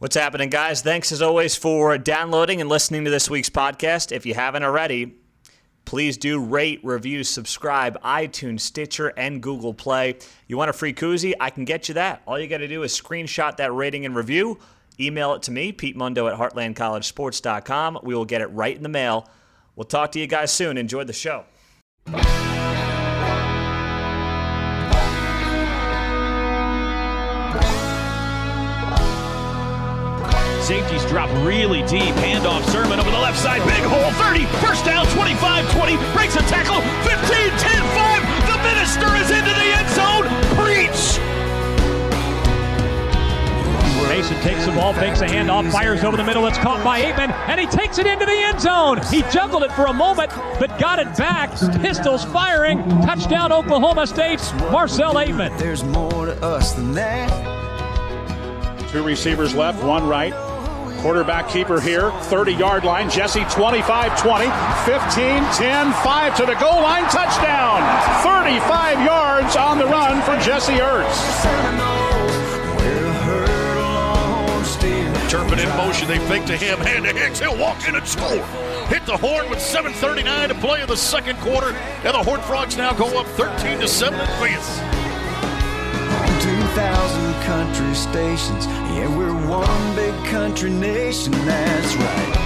What's happening, guys? Thanks as always for downloading and listening to this week's podcast. If you haven't already, please do rate, review, subscribe, iTunes, Stitcher, and Google Play. You want a free koozie? I can get you that. All you got to do is screenshot that rating and review, email it to me, Pete Mundo at heartlandcollegesports.com. We will get it right in the mail. We'll talk to you guys soon. Enjoy the show. Safeties drop really deep. Handoff Sermon over the left side. Big hole 30. First down 25 20. Breaks a tackle 15 10 5. The minister is into the end zone. Preach. Mason takes the ball, fakes a handoff, fires over the middle. It's caught by Ateman, and he takes it into the end zone. He juggled it for a moment, but got it back. Pistols firing. Touchdown, Oklahoma State. Marcel Ateman. There's more to us than that. Two receivers left, one right. Quarterback keeper here, 30 yard line. Jesse 25 20, 15 10 5 to the goal line. Touchdown! 35 yards on the run for Jesse Ertz. Turpin in motion. They fake to him. Hand to Hicks. He'll walk in and score. Hit the horn with 7.39 to play in the second quarter. And the Horned Frogs now go up 13 to 7 advance. 2,000 country stations. Yeah, we're one big country nation, that's right.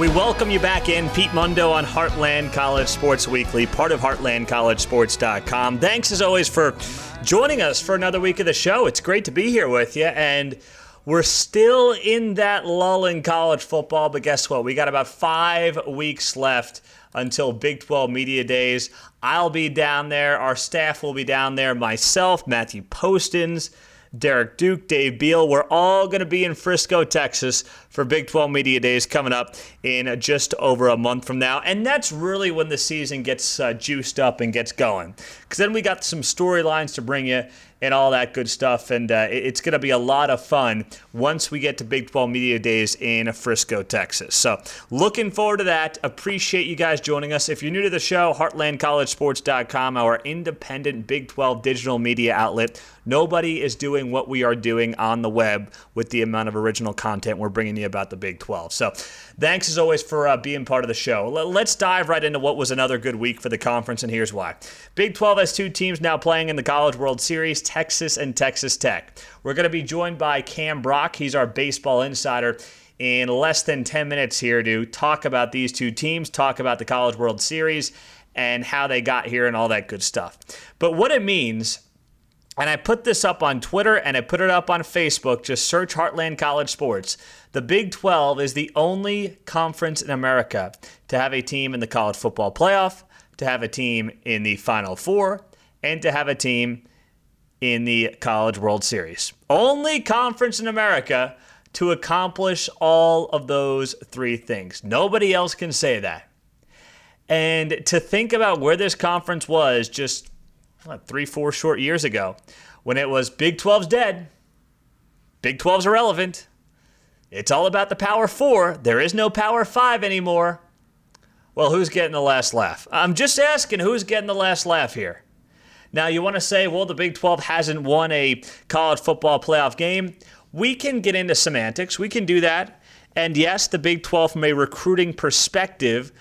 We welcome you back in. Pete Mundo on Heartland College Sports Weekly, part of HeartlandCollegeSports.com. Thanks as always for joining us for another week of the show. It's great to be here with you. And we're still in that lull in college football, but guess what? We got about five weeks left until Big 12 Media Days. I'll be down there. Our staff will be down there. Myself, Matthew Postins, Derek Duke, Dave Beal. We're all going to be in Frisco, Texas for Big 12 Media Days coming up in just over a month from now. And that's really when the season gets uh, juiced up and gets going. Because then we got some storylines to bring you and all that good stuff. And uh, it's going to be a lot of fun once we get to Big 12 Media Days in Frisco, Texas. So looking forward to that. Appreciate you guys joining us. If you're new to the show, heartlandcollegesports.com, our independent Big 12 digital media outlet. Nobody is doing what we are doing on the web with the amount of original content we're bringing you about the Big 12. So thanks as always for uh, being part of the show. Let's dive right into what was another good week for the conference, and here's why. Big 12 has two teams now playing in the College World Series Texas and Texas Tech. We're going to be joined by Cam Brock. He's our baseball insider in less than 10 minutes here to talk about these two teams, talk about the College World Series, and how they got here and all that good stuff. But what it means and I put this up on Twitter and I put it up on Facebook. Just search Heartland College Sports. The Big 12 is the only conference in America to have a team in the college football playoff, to have a team in the Final Four, and to have a team in the College World Series. Only conference in America to accomplish all of those three things. Nobody else can say that. And to think about where this conference was just what, three, four short years ago when it was Big 12's dead, Big 12's irrelevant. It's all about the Power Four. There is no Power Five anymore. Well, who's getting the last laugh? I'm just asking who's getting the last laugh here. Now, you want to say, well, the Big 12 hasn't won a college football playoff game. We can get into semantics. We can do that. And yes, the Big 12, from a recruiting perspective,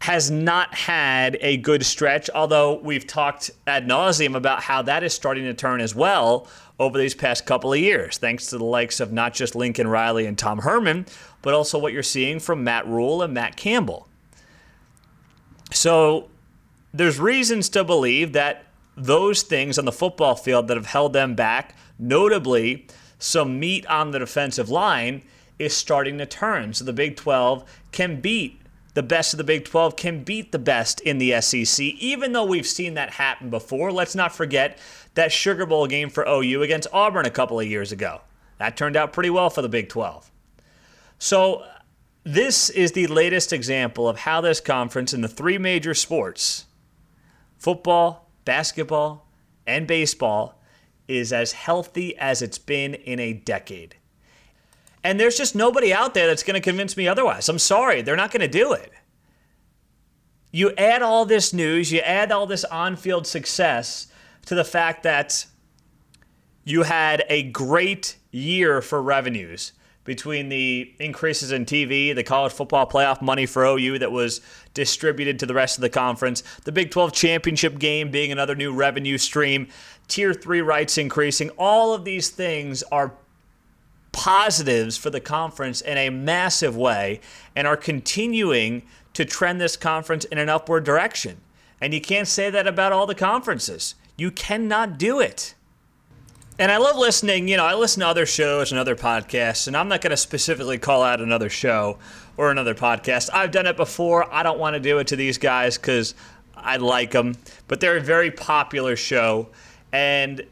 has not had a good stretch, although we've talked ad nauseum about how that is starting to turn as well over these past couple of years, thanks to the likes of not just Lincoln Riley and Tom Herman, but also what you're seeing from Matt Rhule and Matt Campbell. So there's reasons to believe that those things on the football field that have held them back, notably some meat on the defensive line, is starting to turn. So the Big 12 can beat the best of the Big 12 can beat the best in the SEC, even though we've seen that happen before. Let's not forget that Sugar Bowl game for OU against Auburn a couple of years ago. That turned out pretty well for the Big 12. So, this is the latest example of how this conference in the three major sports football, basketball, and baseball is as healthy as it's been in a decade. And there's just nobody out there that's going to convince me otherwise. I'm sorry, they're not going to do it. You add all this news, you add all this on field success to the fact that you had a great year for revenues between the increases in TV, the college football playoff money for OU that was distributed to the rest of the conference, the Big 12 championship game being another new revenue stream, tier three rights increasing. All of these things are positives for the conference in a massive way and are continuing to trend this conference in an upward direction. And you can't say that about all the conferences. You cannot do it. And I love listening, you know, I listen to other shows and other podcasts, and I'm not going to specifically call out another show or another podcast. I've done it before. I don't want to do it to these guys because I like them, but they're a very popular show. And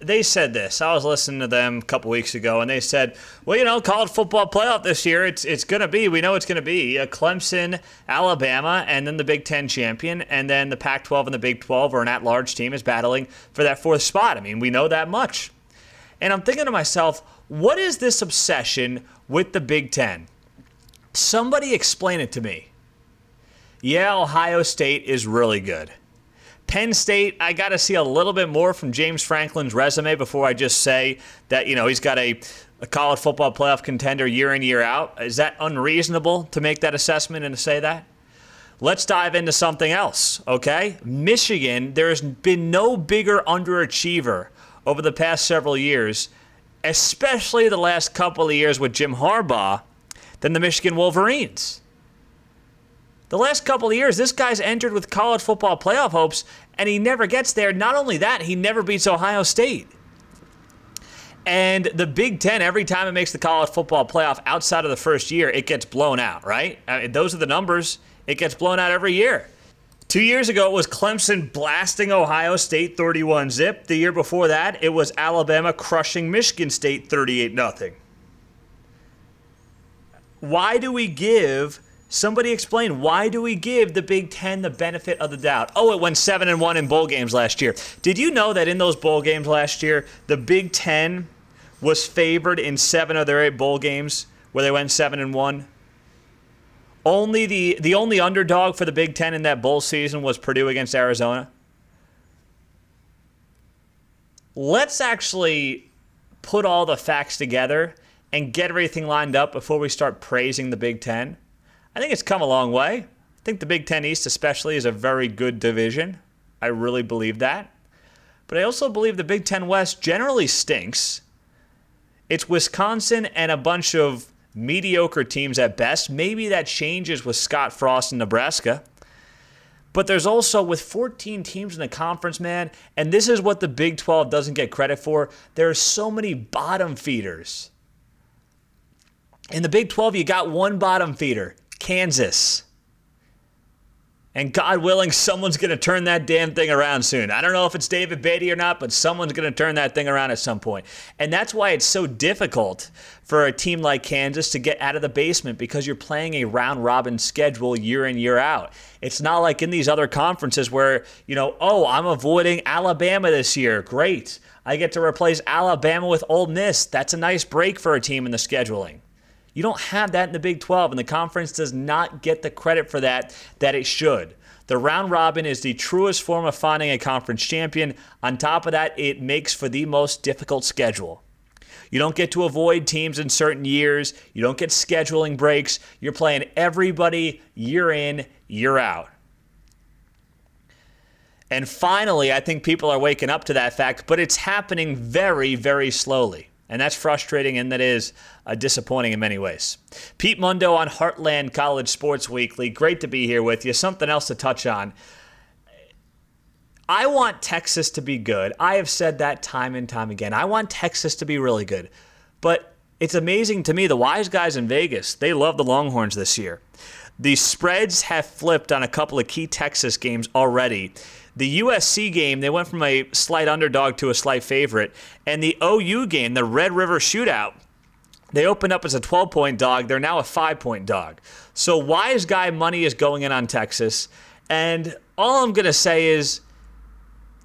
they said this. I was listening to them a couple weeks ago, and they said, "Well, you know, college football playoff this year, it's it's going to be. We know it's going to be a Clemson, Alabama, and then the Big Ten champion, and then the Pac-12 and the Big 12 or an at-large team is battling for that fourth spot. I mean, we know that much." And I'm thinking to myself, what is this obsession with the Big Ten? Somebody explain it to me. Yeah, Ohio State is really good. Penn State, I got to see a little bit more from James Franklin's resume before I just say that, you know, he's got a, a college football playoff contender year in, year out. Is that unreasonable to make that assessment and to say that? Let's dive into something else, okay? Michigan, there's been no bigger underachiever over the past several years, especially the last couple of years with Jim Harbaugh, than the Michigan Wolverines. The last couple of years, this guy's entered with college football playoff hopes, and he never gets there. Not only that, he never beats Ohio State. And the Big Ten, every time it makes the college football playoff outside of the first year, it gets blown out, right? I mean, those are the numbers. It gets blown out every year. Two years ago, it was Clemson blasting Ohio State 31 zip. The year before that, it was Alabama crushing Michigan State 38 0. Why do we give Somebody explain why do we give the Big Ten the benefit of the doubt? Oh, it went seven and one in bowl games last year. Did you know that in those bowl games last year, the Big Ten was favored in seven of their eight bowl games where they went seven and one? Only the the only underdog for the Big Ten in that bowl season was Purdue against Arizona. Let's actually put all the facts together and get everything lined up before we start praising the Big Ten. I think it's come a long way. I think the Big Ten East, especially, is a very good division. I really believe that. But I also believe the Big Ten West generally stinks. It's Wisconsin and a bunch of mediocre teams at best. Maybe that changes with Scott Frost in Nebraska. But there's also, with 14 teams in the conference, man, and this is what the Big 12 doesn't get credit for, there are so many bottom feeders. In the Big 12, you got one bottom feeder Kansas. And God willing, someone's going to turn that damn thing around soon. I don't know if it's David Beaty or not, but someone's going to turn that thing around at some point. And that's why it's so difficult for a team like Kansas to get out of the basement because you're playing a round robin schedule year in, year out. It's not like in these other conferences where, you know, oh, I'm avoiding Alabama this year. Great. I get to replace Alabama with Ole Miss. That's a nice break for a team in the scheduling. You don't have that in the Big 12, and the conference does not get the credit for that that it should. The round robin is the truest form of finding a conference champion. On top of that, it makes for the most difficult schedule. You don't get to avoid teams in certain years. You don't get scheduling breaks. You're playing everybody year in, year out. And finally, I think people are waking up to that fact, but it's happening very, very slowly. And that's frustrating and that is uh, disappointing in many ways. Pete Mundo on Heartland College Sports Weekly. Great to be here with you. Something else to touch on. I want Texas to be good. I have said that time and time again. I want Texas to be really good. But it's amazing to me, the wise guys in Vegas, they love the Longhorns this year. The spreads have flipped on a couple of key Texas games already. The USC game, they went from a slight underdog to a slight favorite. And the OU game, the Red River Shootout, they opened up as a 12 point dog. They're now a five point dog. So, wise guy money is going in on Texas. And all I'm going to say is,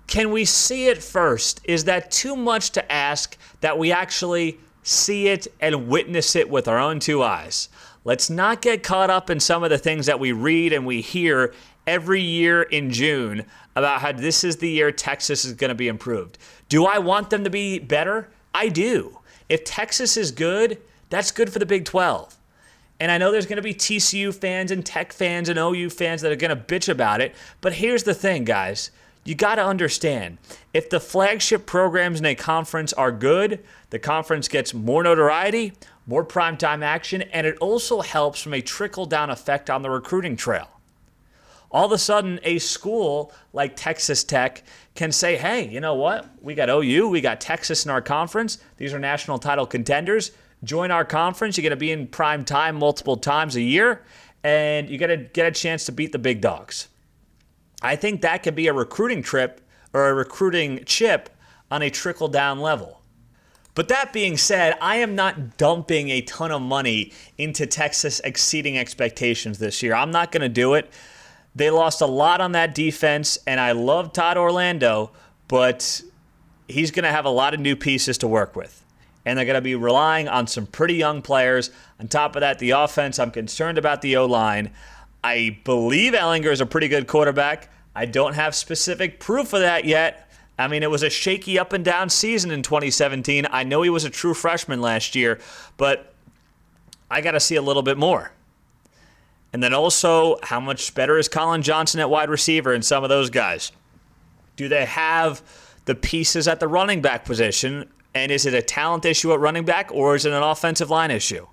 can we see it first? Is that too much to ask that we actually see it and witness it with our own two eyes? Let's not get caught up in some of the things that we read and we hear every year in June about how this is the year Texas is going to be improved. Do I want them to be better? I do. If Texas is good, that's good for the Big 12. And I know there's going to be TCU fans and Tech fans and OU fans that are going to bitch about it. But here's the thing, guys. You got to understand if the flagship programs in a conference are good, the conference gets more notoriety, more primetime action, and it also helps from a trickle down effect on the recruiting trail. All of a sudden, a school like Texas Tech can say, hey, you know what? We got OU, we got Texas in our conference. These are national title contenders join our conference. You're going to be in prime time multiple times a year, and you're going to get a chance to beat the big dogs. I think that could be a recruiting trip or a recruiting chip on a trickle down level. But that being said, I am not dumping a ton of money into Texas exceeding expectations this year. I'm not going to do it. They lost a lot on that defense, and I love Todd Orlando, but he's going to have a lot of new pieces to work with and they're going to be relying on some pretty young players. On top of that, the offense, I'm concerned about the O line. I believe Ehlinger is a pretty good quarterback. I don't have specific proof of that yet. I mean, it was a shaky up and down season in 2017. I know he was a true freshman last year, but I got to see a little bit more. And then also, how much better is Collin Johnson at wide receiver and some of those guys? Do they have the pieces at the running back position and is it a talent issue at running back or is it an offensive line issue?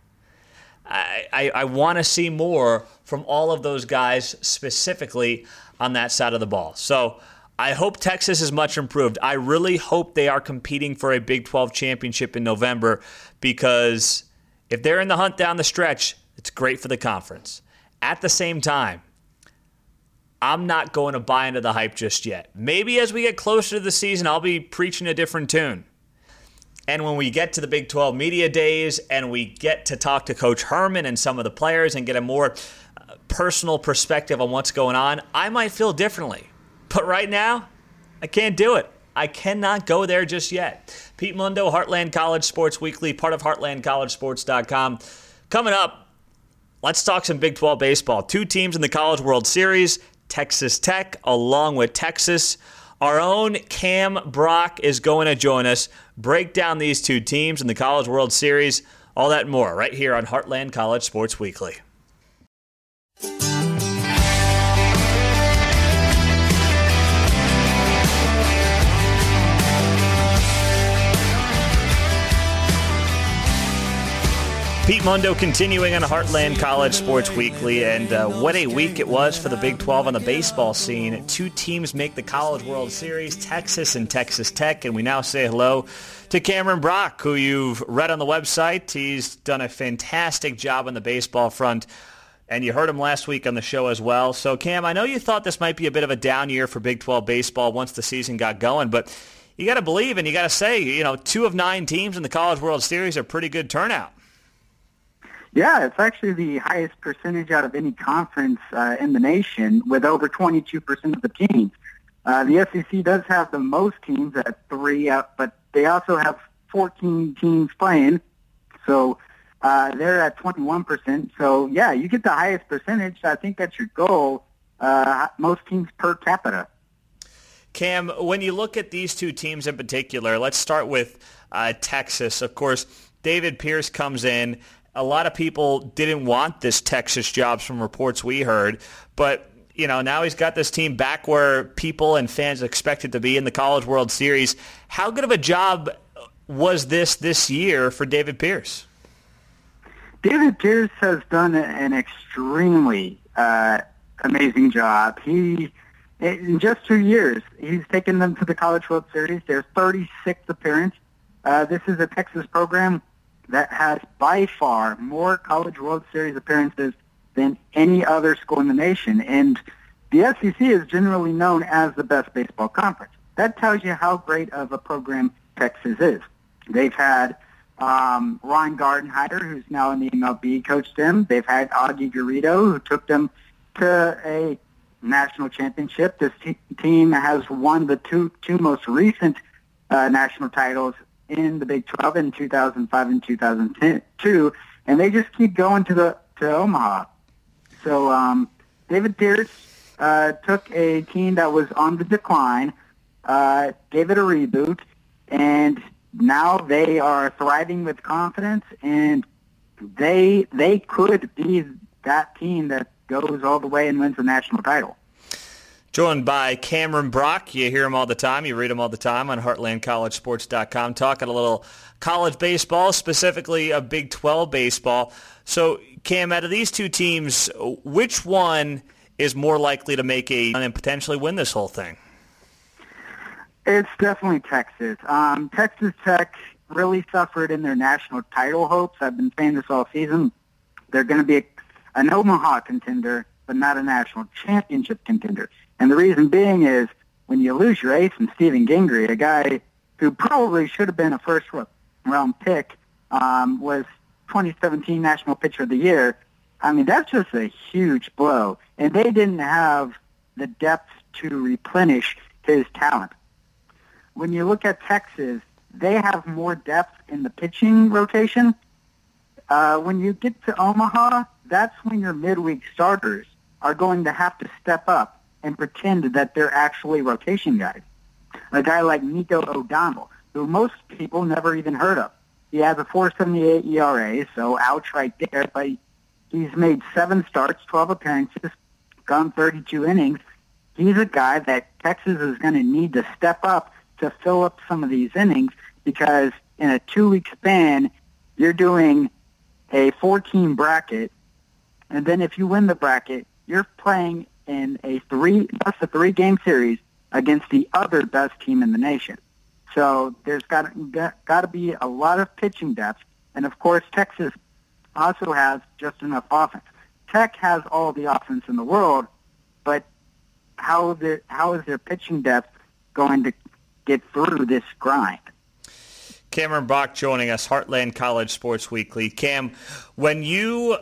I, I, I want to see more from all of those guys specifically on that side of the ball. So I hope Texas is much improved. I really hope they are competing for a Big 12 championship in November because if they're in the hunt down the stretch, it's great for the conference. At the same time, I'm not going to buy into the hype just yet. Maybe as we get closer to the season, I'll be preaching a different tune. And when we get to the Big 12 media days and we get to talk to Coach Herman and some of the players and get a more uh, personal perspective on what's going on, I might feel differently. But right now, I can't do it. I cannot go there just yet. Pete Mundo, Heartland College Sports Weekly, part of HeartlandCollegeSports.com. Coming up, let's talk some Big 12 baseball. Two teams in the College World Series Texas Tech, along with Texas. Our own Cam Brock is going to join us, break down these two teams in the College World Series, all that more right here on Heartland College Sports Weekly. Pete Mundo continuing on Heartland College Sports Weekly, and uh, what a week it was for the Big 12 on the baseball scene. Two teams make the College World Series, Texas and Texas Tech, and we now say hello to Cameron Brock, who you've read on the website. He's done a fantastic job on the baseball front, and you heard him last week on the show as well. So, Cam, I know you thought this might be a bit of a down year for Big 12 baseball once the season got going, but you got to believe and you got to say, you know, two of nine teams in the College World Series are pretty good turnout. Yeah, it's actually the highest percentage out of any conference uh, in the nation, with over 22% of the teams. Uh, the SEC does have the most teams at three, uh, but they also have 14 teams playing, so uh, they're at 21%. So yeah, you get the highest percentage. I think that's your goal. Uh, most teams per capita. Cam, when you look at these two teams in particular, let's start with uh, Texas. Of course, David Pierce comes in a lot of people didn't want this Texas job from reports we heard, but you know now he's got this team back where people and fans expected to be in the College World Series. How good of a job was this this year for David Pierce? David Pierce has done an extremely uh, amazing job. He in just two years, he's taken them to the College World Series. There's 36 appearances. Uh, this is a Texas program that has by far more College World Series appearances than any other school in the nation. And the SEC is generally known as the best baseball conference. That tells you how great of a program Texas is. They've had um, Ron Gardenhire, who's now in the MLB, coached them. They've had Augie Garrido, who took them to a national championship. This t- team has won the two two most recent uh, national titles in the Big 12 in 2005 and 2002, and they just keep going to the to Omaha. So um, David Pierce, uh, took a team that was on the decline, uh, gave it a reboot, and now they are thriving with confidence, and they they could be that team that goes all the way and wins the national title. Joined by Cameron Brock. You hear him all the time. You read him all the time on HeartlandCollegeSports.com. Talking a little college baseball, specifically a Big 12 baseball. So, Cam, out of these two teams, which one is more likely to make a and potentially win this whole thing? It's definitely Texas. Um, Texas Tech really suffered in their national title hopes. I've been saying this all season. They're going to be an Omaha contender, but not a national championship contender. And the reason being is when you lose your ace in Steven Gingery, a guy who probably should have been a first round pick, um, was 2017 National Pitcher of the Year. I mean, that's just a huge blow. And they didn't have the depth to replenish his talent. When you look at Texas, they have more depth in the pitching rotation. Uh, when you get to Omaha, that's when your midweek starters are going to have to step up and pretend that they're actually rotation guys. A guy like Nico O'Donnell, who most people never even heard of. He has a 4.78 ERA, so ouch right there. But he's made seven starts, 12 appearances, gone 32 innings. He's a guy that Texas is going to need to step up to fill up some of these innings because in a two-week span, you're doing a 14 bracket, and then if you win the bracket, you're playing in a three that's a three game series against the other best team in the nation. So there's got got, to be a lot of pitching depth, and of course Texas also has just enough offense. Tech has all the offense in the world, but how how is their pitching depth going to get through this grind? Cameron Brock joining us, Heartland College Sports Weekly. Cam, when you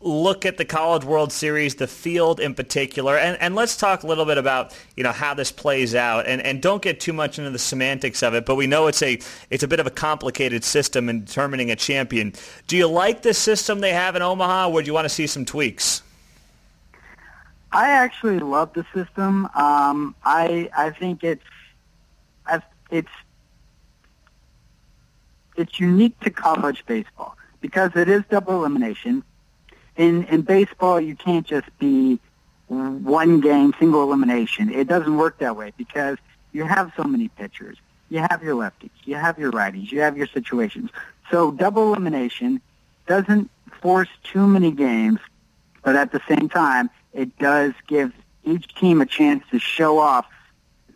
look at the College World Series, the field in particular, and, and let's talk a little bit about you know how this plays out, and, and don't get too much into the semantics of it, but we know it's a it's a bit of a complicated system in determining a champion. Do you like the system they have in Omaha, or do you want to see some tweaks? I actually love the system. Um, I I think it's it's it's unique to college baseball because it is double elimination in in baseball, you can't just be one game single elimination. It doesn't work that way because you have so many pitchers. You have your lefties, you have your righties, you have your situations. So double elimination doesn't force too many games, but at the same time, it does give each team a chance to show off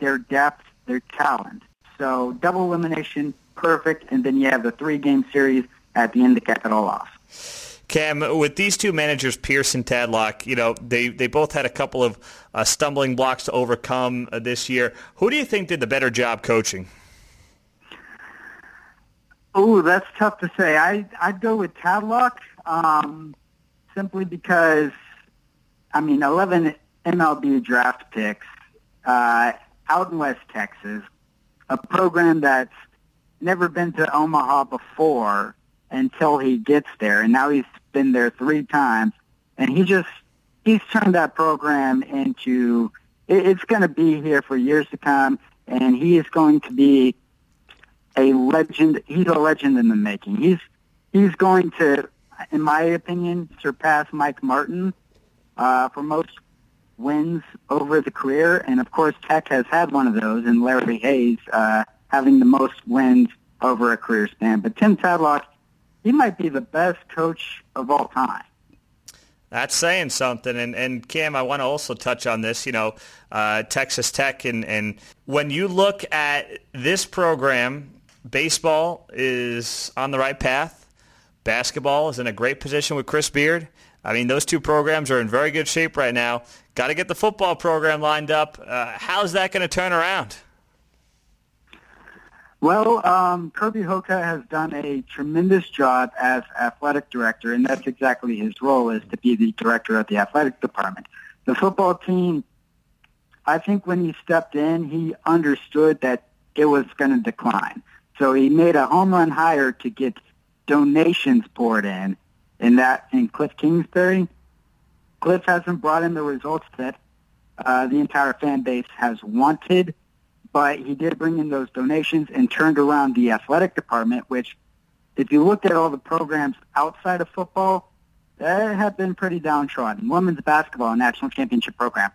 their depth, their talent. So double elimination, perfect, and then you have the three-game series at the end to cap it all off. Cam, with these two managers, Pierce and Tadlock, you know they, they both had a couple of uh, stumbling blocks to overcome uh, this year. Who do you think did the better job coaching? Oh, that's tough to say. I I'd go with Tadlock um, simply because I mean, 11 MLB draft picks uh, out in West Texas, a program that's never been to Omaha before until he gets there. And now he's been there three times, and he just he's turned that program into it's going to be here for years to come, and he is going to be a legend. He's a legend in the making. He's he's going to, in my opinion, surpass Mike Martin uh, for most wins over the career. And of course, Tech has had one of those and Larry Hays uh, having the most wins over a career span. But Tim Tadlock he might be the best coach of all time. That's saying something. And, and Cam, I want to also touch on this, you know, uh, Texas Tech. And, and when you look at this program, baseball is on the right path. Basketball is in a great position with Chris Beard. I mean, those two programs are in very good shape right now. Got to get the football program lined up. Uh, how's that going to turn around? Well, um, Kirby Hocutt has done a tremendous job as athletic director, and that's exactly his role is to be the director of the athletic department. The football team, I think when he stepped in, he understood that it was going to decline. So he made a home run hire to get donations poured in, in that in Cliff Kingsbury. Cliff hasn't brought in the results that uh, the entire fan base has wanted. But he did bring in those donations and turned around the athletic department, which, if you look at all the programs outside of football, they have been pretty downtrodden. Women's basketball, national championship program,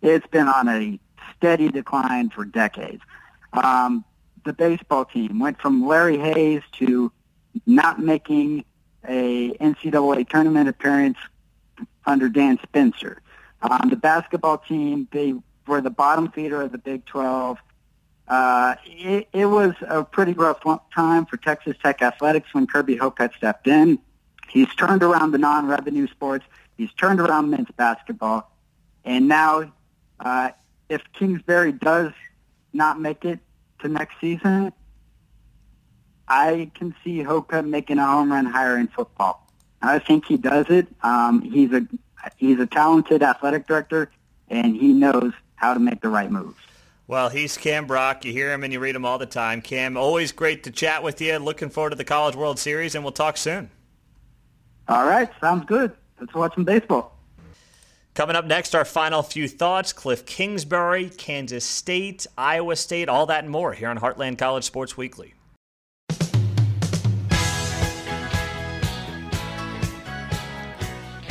it's been on a steady decline for decades. Um, the baseball team went from Larry Hays to not making a NCAA tournament appearance under Dan Spencer. Um, the basketball team, they were the bottom feeder of the Big 12. Uh, it, it was a pretty rough time for Texas Tech athletics when Kirby Hocutt stepped in. He's turned around the non-revenue sports. He's turned around men's basketball. And now, uh, if Kingsbury does not make it to next season, I can see Hocutt making a home run hire in football. I think he does it. Um, he's a he's a talented athletic director, and he knows how to make the right moves. Well, he's Cam Brock. You hear him and you read him all the time. Cam, always great to chat with you. Looking forward to the College World Series, and we'll talk soon. All right, sounds good. Let's watch some baseball. Coming up next, our final few thoughts Cliff Kingsbury, Kansas State, Iowa State, all that and more here on Heartland College Sports Weekly.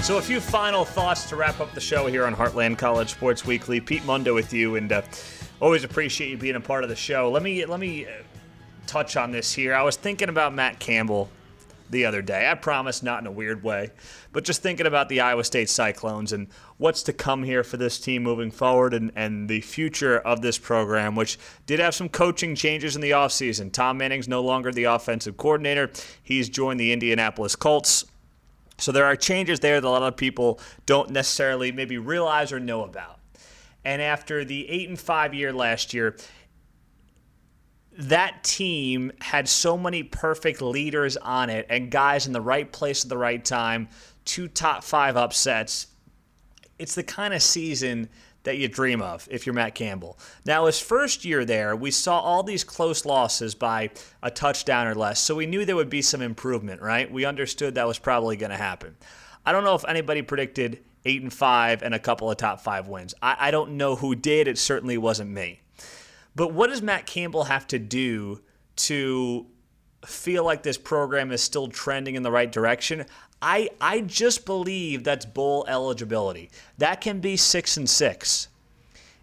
So, a few final thoughts to wrap up the show here on Heartland College Sports Weekly. Pete Mundo with you, and uh, always appreciate you being a part of the show. Let me let me uh, touch on this here. I was thinking about Matt Campbell the other day. I promise, not in a weird way, but just thinking about the Iowa State Cyclones and what's to come here for this team moving forward and, and the future of this program, which did have some coaching changes in the offseason. Tom Manning's no longer the offensive coordinator, he's joined the Indianapolis Colts. So there are changes there that a lot of people don't necessarily maybe realize or know about. And after the 8 and 5 year last year, that team had so many perfect leaders on it and guys in the right place at the right time, two top 5 upsets. It's the kind of season that you dream of if you're Matt Campbell. Now, his first year there, we saw all these close losses by a touchdown or less, so we knew there would be some improvement, right? We understood that was probably going to happen. I don't know if anybody predicted eight and five and a couple of top five wins. I, I don't know who did. It certainly wasn't me. But what does Matt Campbell have to do to feel like this program is still trending in the right direction? I I just believe that's bowl eligibility. That can be six and six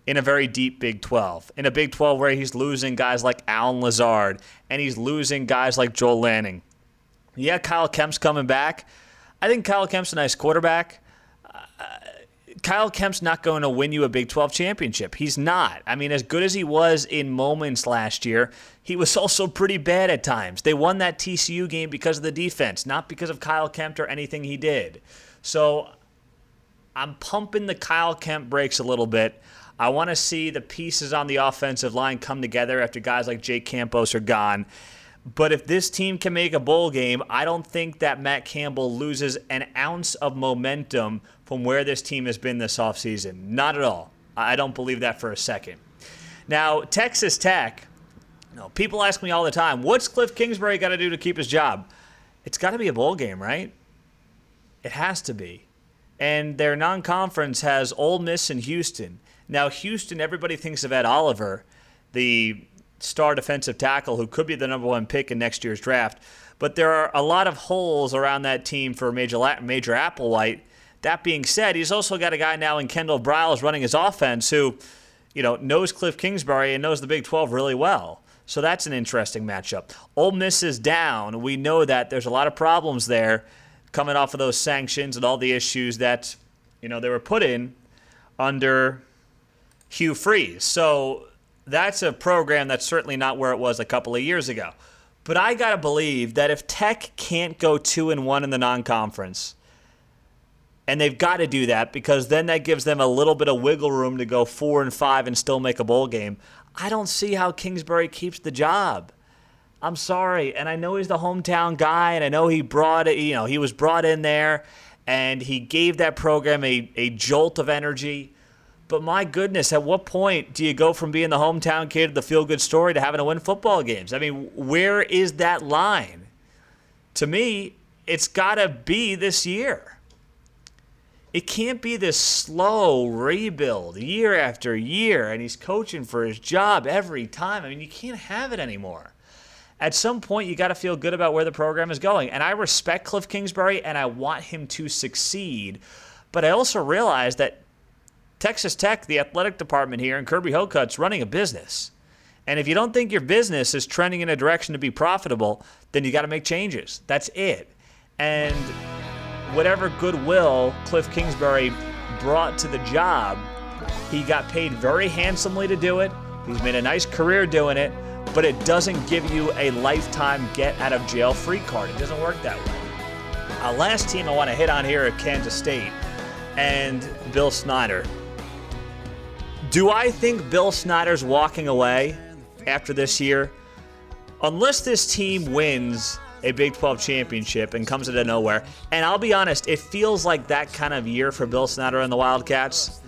in a very deep Big 12. In a Big 12 where he's losing guys like Allen Lazard and he's losing guys like Joel Lanning. Yeah, Kyle Kempt's coming back. I think Kyle Kempt's a nice quarterback. Uh, Kyle Kempt's not going to win you a Big 12 championship. He's not. I mean, as good as he was in moments last year, he was also pretty bad at times. They won that TCU game because of the defense, not because of Kyle Kempt or anything he did. So I'm pumping the Kyle Kempt brakes a little bit. I want to see the pieces on the offensive line come together after guys like Jake Campos are gone. But if this team can make a bowl game, I don't think that Matt Campbell loses an ounce of momentum from where this team has been this offseason. Not at all. I don't believe that for a second. Now, Texas Tech, you know, people ask me all the time, what's Cliff Kingsbury got to do to keep his job? It's got to be a bowl game, right? It has to be. And their non conference has Ole Miss and Houston. Now, Houston, everybody thinks of Ed Oliver, the star defensive tackle who could be the number one pick in next year's draft. But there are a lot of holes around that team for Major, Major Applewhite. That being said, he's also got a guy now in Kendall Briles running his offense who, you know, knows Cliff Kingsbury and knows the Big 12 really well. So that's an interesting matchup. Ole Miss is down. We know that there's a lot of problems there coming off of those sanctions and all the issues that, you know, they were put in under Hugh Freeze. So that's a program that's certainly not where it was a couple of years ago. But I got to believe that if Tech can't go 2 and 1 in the non-conference, and they've got to do that because then that gives them a little bit of wiggle room to go 4 and 5 and still make a bowl game. I don't see how Kingsbury keeps the job. I'm sorry, and I know he's the hometown guy, and I know he brought it. You know, he was brought in there, and he gave that program a, a jolt of energy. But my goodness, at what point do you go from being the hometown kid to the feel good story to having to win football games? I mean, where is that line? To me, it's got to be this year. It can't be this slow rebuild year after year, and he's coaching for his job every time. I mean, you can't have it anymore. At some point, you got to feel good about where the program is going. And I respect Cliff Kingsbury, and I want him to succeed. But I also realize that Texas Tech, the athletic department here, and Kirby Hocutt's running a business. And if you don't think your business is trending in a direction to be profitable, then you got to make changes. That's it. And whatever goodwill Cliff Kingsbury brought to the job, he got paid very handsomely to do it. He's made a nice career doing it, but it doesn't give you a lifetime get out of jail free card. It doesn't work that way. Uh, last team I want to hit on here at Kansas State and Bill Snyder. Do I think Bill Snyder's walking away after this year? Unless this team wins a Big 12 championship and comes out of nowhere. And I'll be honest, it feels like that kind of year for Bill Snyder and the Wildcats.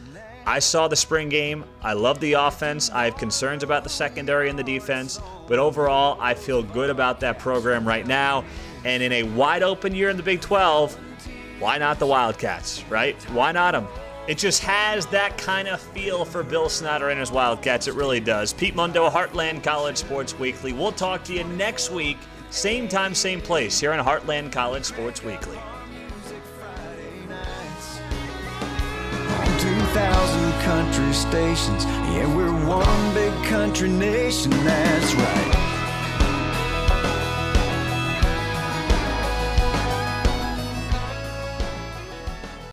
I saw the spring game. I love the offense. I have concerns about the secondary and the defense. But overall, I feel good about that program right now. And in a wide open year in the Big 12, why not the Wildcats, right? Why not them? It just has that kind of feel for Bill Snyder and his Wildcats. It really does. Pete Mundo, Heartland College Sports Weekly. We'll talk to you next week same time, same place here on Heartland College Sports Weekly. 2,000 country stations. Yeah, we're one big country nation now.